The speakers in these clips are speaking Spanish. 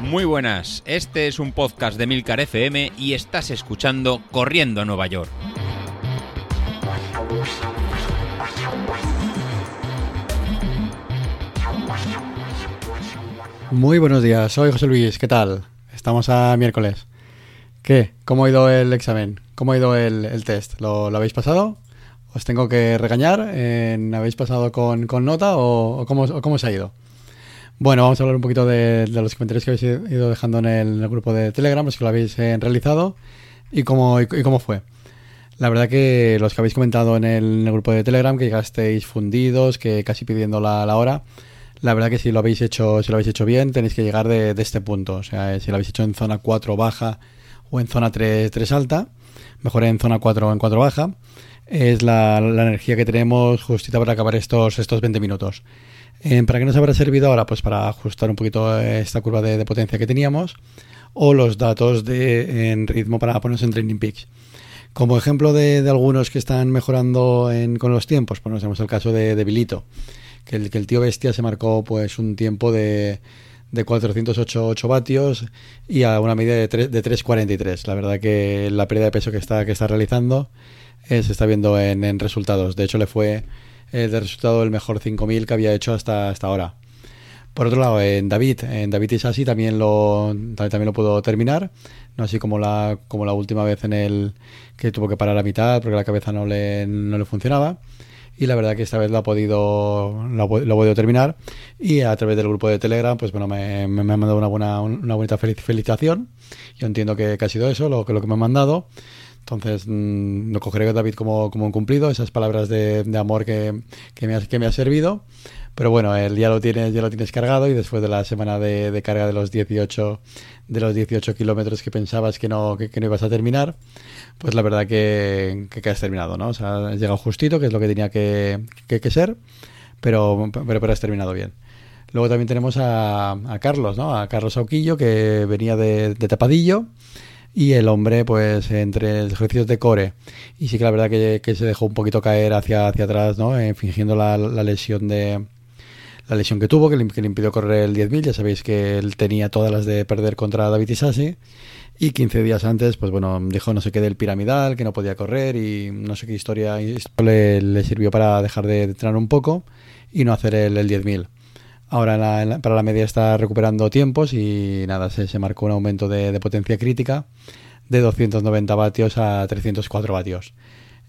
Muy buenas, este es un podcast de Milcar FM y estás escuchando Corriendo a Nueva York. Muy buenos días, soy José Luis, ¿qué tal? Estamos a miércoles. ¿Qué? ¿Cómo ha ido el examen? ¿Cómo ha ido el, test? ¿Lo, habéis pasado? ¿Os tengo que regañar? ¿Habéis pasado con, nota o, cómo, se ha ido? Bueno, vamos a hablar un poquito de, los comentarios que habéis ido dejando en el, grupo de Telegram, los que lo habéis eh, realizado y cómo, y, cómo fue. La verdad que los que habéis comentado en el, grupo de Telegram, que llegasteis fundidos, que casi pidiendo la, la hora, la verdad que si lo habéis hecho, si lo habéis hecho bien, tenéis que llegar de, este punto. O sea, si lo habéis hecho en zona 4 baja o en zona 3, 3 alta, mejor en zona 4 o en 4 baja, es la, energía que tenemos justita para acabar estos, estos 20 minutos. Eh, ¿Para qué nos habrá servido ahora? Pues para ajustar un poquito esta curva de, potencia que teníamos o los datos de, en ritmo para ponernos en Training Peaks. Como ejemplo de, algunos que están mejorando con los tiempos, pues tenemos el caso de, de que el, tío bestia se marcó pues un tiempo de, de 408 vatios y a una medida de, 3, de 3,43. La verdad que la pérdida de peso que está, que está realizando eh, se está viendo en, resultados. De hecho, le fue el de resultado el mejor 5000 que había hecho hasta, hasta ahora. Por otro lado, en David, en David Isasi también lo, también lo pudo terminar, no así como la, como la última vez en el que tuvo que parar a mitad porque la cabeza no le, no le funcionaba. Y la verdad que esta vez lo ha podido lo, ha podido terminar. Y a través del grupo de Telegram pues bueno me, me, ha mandado una buena una bonita felicitación. Yo entiendo que, ha sido eso lo que lo que me ha mandado entonces mmm, lo cogeré David como, como un cumplido esas palabras de, de amor que, que, me ha, que me ha servido pero bueno, el ya lo tienes, ya lo tienes cargado y después de la semana de, de carga de los 18 de los 18 kilómetros que pensabas que no, que, no ibas a terminar, pues la verdad que, que, has terminado, ¿no? O sea, has llegado justito, que es lo que tenía que, que ser, pero, pero, pero has terminado bien. Luego también tenemos a, a Carlos, ¿no? A Carlos Auquillo, que venía de, de, tapadillo. Y el hombre, pues entre los ejercicios de core, y sí que la verdad que, que se dejó un poquito caer hacia, hacia atrás, ¿no? Eh, fingiendo la, la lesión de, la lesión que tuvo, que le, impidió correr el 10.000. Ya sabéis que él tenía todas las de perder contra David Isasi. Y 15 días antes, pues bueno, dijo no sé qué del piramidal, que no podía correr y no sé qué historia le, sirvió para dejar de entrenar un poco y no hacer el, el 10.000. Ahora para la media está recuperando tiempos y nada, se, se marcó un aumento de, potencia crítica de 290 vatios a 304 vatios.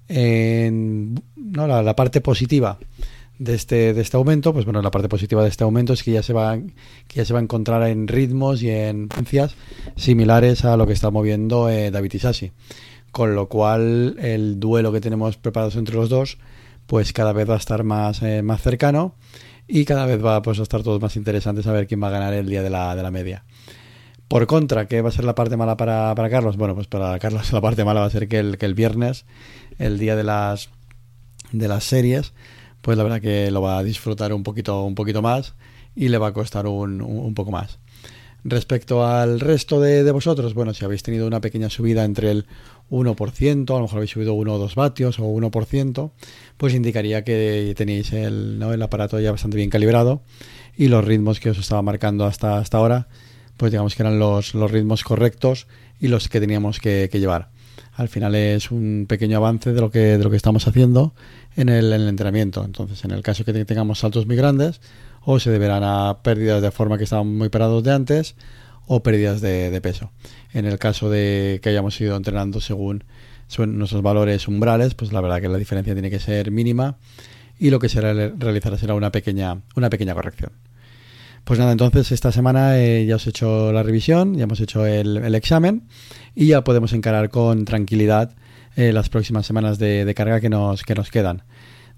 En, no, la, la parte positiva de este, de este aumento, pues bueno, la parte positiva de este aumento es que ya se va, que ya se va a encontrar en ritmos y en frecuencias similares a lo que está moviendo eh, David Isasi. Con lo cual el duelo que tenemos preparados entre los dos, pues cada vez va a estar más, eh, más cercano y cada vez va pues, a estar todos más interesantes a ver quién va a ganar el día de la, de media. Por contra, ¿qué va a ser la parte mala para, Carlos? Bueno, pues para Carlos la parte mala va a ser que el, viernes, el día de las, de las series, pues la verdad que lo va a disfrutar un poquito, un poquito más y le va a costar un, un poco más. Respecto al resto de, vosotros, bueno, si habéis tenido una pequeña subida entre el 1%, a lo mejor habéis subido 1 o 2 vatios o 1%, pues indicaría que tenéis el, ¿no? el aparato ya bastante bien calibrado y los ritmos que os estaba marcando hasta, hasta ahora, pues digamos que eran los, los ritmos correctos y los que teníamos que, que llevar al final es un pequeño avance de lo que, de lo que estamos haciendo en el, entrenamiento. Entonces, en el caso que tengamos saltos muy grandes, o se deberán a pérdidas de forma que estaban muy parados de antes, o pérdidas de, peso. En el caso de que hayamos ido entrenando según nuestros valores umbrales, pues la verdad que la diferencia tiene que ser mínima y lo que se realizará será una pequeña, una pequeña corrección. Pues nada, entonces esta semana eh, ya os he hecho la revisión, ya hemos hecho el, examen y ya podemos encarar con tranquilidad eh, las próximas semanas de, carga que nos, que nos quedan.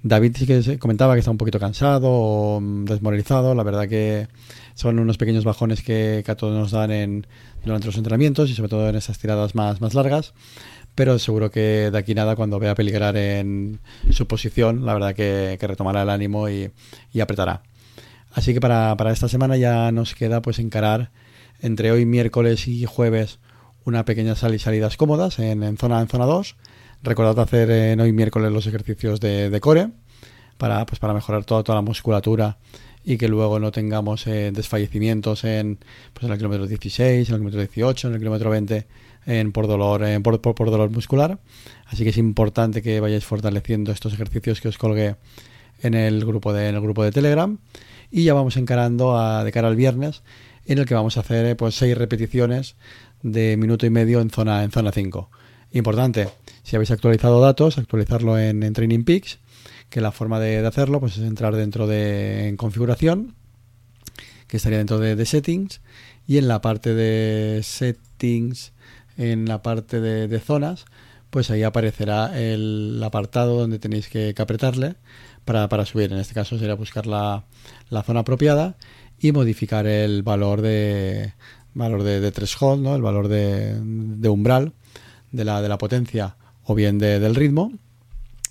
David sí que comentaba que está un poquito cansado o mm, desmoralizado. La verdad que son unos pequeños bajones que, a todos nos dan en, durante los entrenamientos y sobre todo en esas tiradas más, más largas. Pero seguro que de aquí nada, cuando vea peligrar en su posición, la verdad que, retomará el ánimo y apretará. Así que para, esta semana ya nos queda pues encarar entre hoy miércoles y jueves una pequeña sal y salidas cómodas en, zona en zona 2. Recordad hacer en hoy miércoles los ejercicios de, core para, pues para mejorar toda, toda la musculatura y que luego no tengamos eh, desfallecimientos en, pues en el kilómetro 16, en el kilómetro 18, en el kilómetro 20 en, por, dolor, por, por, dolor muscular. Así que es importante que vayáis fortaleciendo estos ejercicios que os colgué en el grupo de, en el grupo de Telegram. Y ya vamos encarando a, de cara al viernes, en el que vamos a hacer pues seis repeticiones de minuto y medio en zona, en zona 5. Importante, si habéis actualizado datos, actualizarlo en, Training Peaks, que la forma de, hacerlo pues es entrar dentro de configuración, que estaría dentro de, settings, y en la parte de settings, en la parte de, zonas, pues ahí aparecerá el apartado donde tenéis que, apretarle para, subir. En este caso sería buscar la, zona apropiada y modificar el valor de valor de, de threshold, ¿no? el valor de umbral de la, de la potencia o bien del ritmo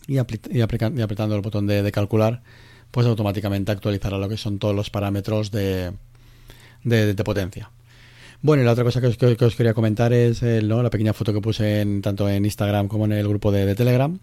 y, y, apretando el botón de, calcular pues automáticamente actualizará lo que son todos los parámetros de, de, potencia. Bueno, y la otra cosa que os, quería comentar es ¿no? la pequeña foto que puse en, tanto en Instagram como en el grupo de, Telegram.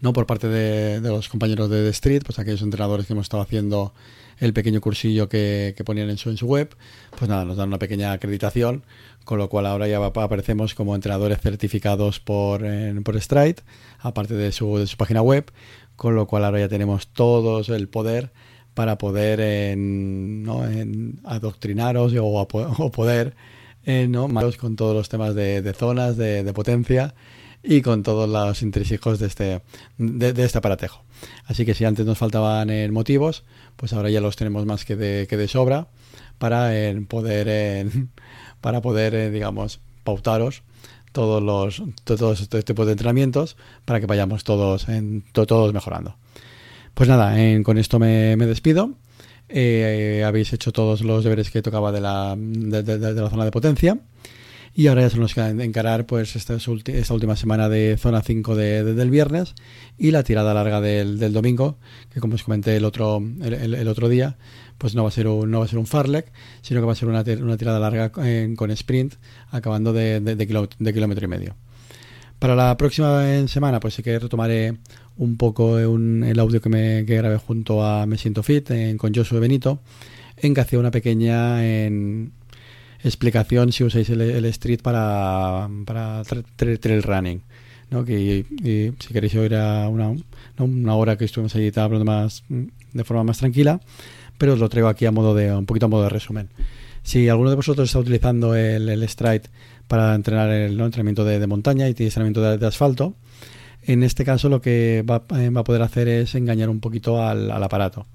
¿No? Por parte de, los compañeros de The Street, pues aquellos entrenadores que hemos estado haciendo el pequeño cursillo que, ponían en su, en su web, pues nada, nos dan una pequeña acreditación, con lo cual ahora ya aparecemos como entrenadores certificados por, por Stride, aparte de su, de su página web, con lo cual ahora ya tenemos todos el poder para poder ¿no? en adoctrinaros o, o poder eh, ¿no? con todos los temas de, zonas, de, de potencia y con todos los intrínsecos de este, de, este aparatejo. Así que si antes nos faltaban eh, motivos, pues ahora ya los tenemos más que de, que de sobra para eh, poder, eh, para poder digamos, pautaros todos los todos estos tipos de entrenamientos para que vayamos todos en, todos mejorando. Pues nada, con esto me, despido. habéis hecho todos los deberes que tocaba de la, de la zona de potencia. Y ahora ya se nos queda encarar pues esta, esta última semana de zona 5 de, del viernes y la tirada larga del, domingo, que como os comenté el otro, el, otro día, pues no va a ser un, no va a ser un farlek, sino que va a ser una, una tirada larga con sprint, acabando de, de, kilómetro, y medio. Para la próxima semana, pues sí que retomaré un poco el audio que me que grabé junto a Me Siento Fit con Josué Benito, en que hacía una pequeña en, explicación si usáis el, Street para, para trail running. ¿no? Que si queréis oír a una, una hora que estuvimos allí hablando más de forma más tranquila, pero os lo traigo aquí a modo de un poquito a modo de resumen. Si alguno de vosotros está utilizando el, el Stride para entrenar el entrenamiento de, montaña y entrenamiento de, asfalto, en este caso lo que va, eh, va, a poder hacer es engañar un poquito al, al aparato.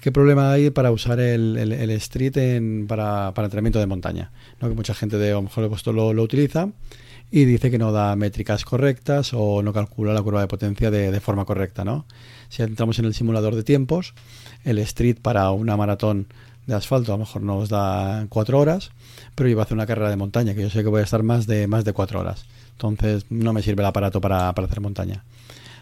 ¿Qué problema hay para usar el, street en, para, para, entrenamiento de montaña? ¿no? Que mucha gente de a lo mejor lo, lo, utiliza y dice que no da métricas correctas o no calcula la curva de potencia de, forma correcta. ¿no? Si entramos en el simulador de tiempos, el street para una maratón de asfalto a lo mejor nos da cuatro horas, pero iba a hacer una carrera de montaña, que yo sé que voy a estar más de, más de cuatro horas. Entonces no me sirve el aparato para, para hacer montaña.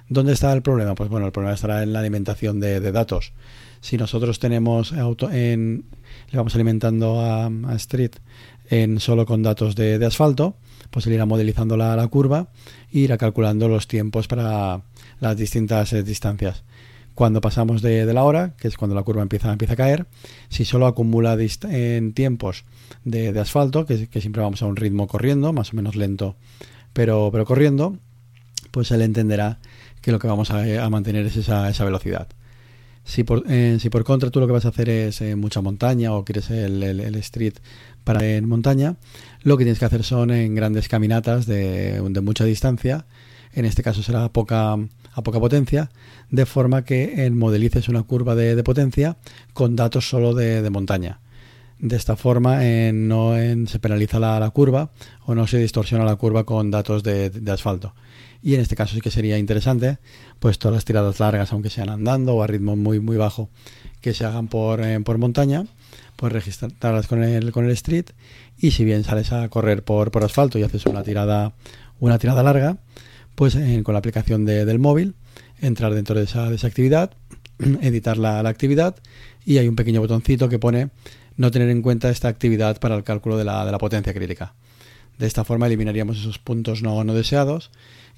¿Dónde está el problema? Pues bueno, el problema estará en la alimentación de datos si nosotros tenemos auto en, le vamos alimentando a, Street en solo con datos de, asfalto, pues él irá modelizando la, curva e irá calculando los tiempos para las distintas eh, distancias. Cuando pasamos de, la hora, que es cuando la curva empieza, a caer, si solo acumula en tiempos de, asfalto, que, siempre vamos a un ritmo corriendo, más o menos lento, pero, pero corriendo, pues él entenderá que lo que vamos a, mantener es esa, esa velocidad. Si por, eh, si por contra tú lo que vas a hacer es eh, mucha montaña o quieres el, street para en montaña, lo que tienes que hacer son en grandes caminatas de, mucha distancia. En este caso será a poca, a poca potencia, de forma que modelices una curva de, potencia con datos solo de montaña. De esta forma no se penaliza la, curva o no se distorsiona la curva con datos de, de asfalto. Y en este caso sí que sería interesante pues todas las tiradas largas aunque sean andando o a ritmo muy muy bajo que se hagan por, eh, por montaña pues registrarlas con el, con el street. Y si bien sales a correr por, por asfalto y haces una tirada una tirada larga pues eh, con la aplicación de, del móvil entrar dentro de esa, de esa actividad editar la, la, actividad y hay un pequeño botoncito que pone no tener en cuenta esta actividad para el cálculo de la, de la potencia crítica de esta forma eliminaríamos esos puntos no, no deseados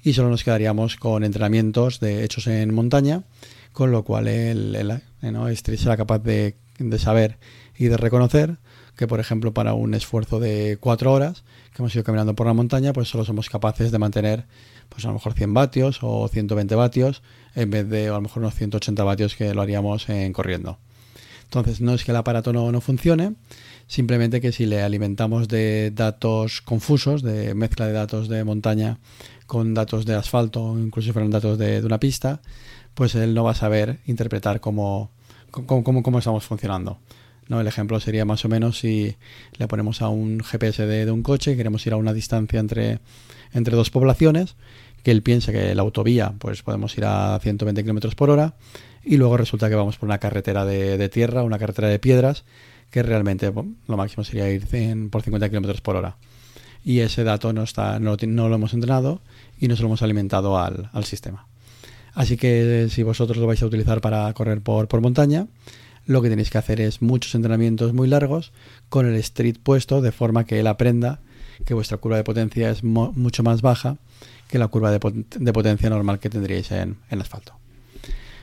y solo nos quedaríamos con entrenamientos de hechos en montaña con lo cual el, el, ¿no? será capaz de, de saber y de reconocer que, por ejemplo, para un esfuerzo de 4 horas que hemos ido caminando por la montaña, pues solo somos capaces de mantener, pues a lo mejor 100 vatios o 120 vatios en vez de a lo mejor unos 180 vatios que lo haríamos en corriendo. Entonces, no es que el aparato no, no funcione, simplemente que si le alimentamos de datos confusos, de mezcla de datos de montaña con datos de asfalto, incluso si fueran datos de, de una pista, pues él no va a saber interpretar cómo, cómo, cómo estamos funcionando. ¿No? El ejemplo sería más o menos si le ponemos a un GPS de, un coche, queremos ir a una distancia entre, entre dos poblaciones, que él piensa que la autovía pues podemos ir a 120 km por hora y luego resulta que vamos por una carretera de, tierra, una carretera de piedras, que realmente lo máximo sería ir por 50 km por hora. Y ese dato no, está, no, no, lo hemos entrenado y no se lo hemos alimentado al, al sistema. Así que si vosotros lo vais a utilizar para correr por, por montaña, lo que tenéis que hacer es muchos entrenamientos muy largos con el street puesto de forma que él aprenda que vuestra curva de potencia es mucho más baja que la curva de, pot de potencia normal que tendríais en, en, asfalto.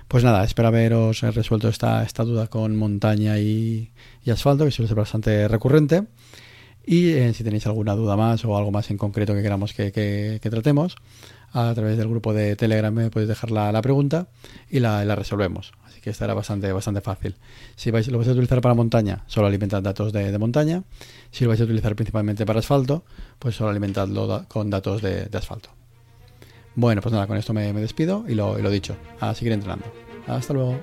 Pues nada, espero haberos resuelto esta, esta duda con montaña y, y, asfalto, que suele ser bastante recurrente. Y eh, si tenéis alguna duda más o algo más en concreto que queramos que, que, que tratemos, a través del grupo de Telegram me podéis dejar la, la pregunta y la, la, resolvemos. Que estará bastante, bastante fácil. Si lo vais a utilizar para montaña, solo alimentad datos de, montaña. Si lo vais a utilizar principalmente para asfalto, pues solo alimentadlo con datos de, asfalto. Bueno, pues nada, con esto me, despido y lo dicho, a seguir entrenando. Hasta luego.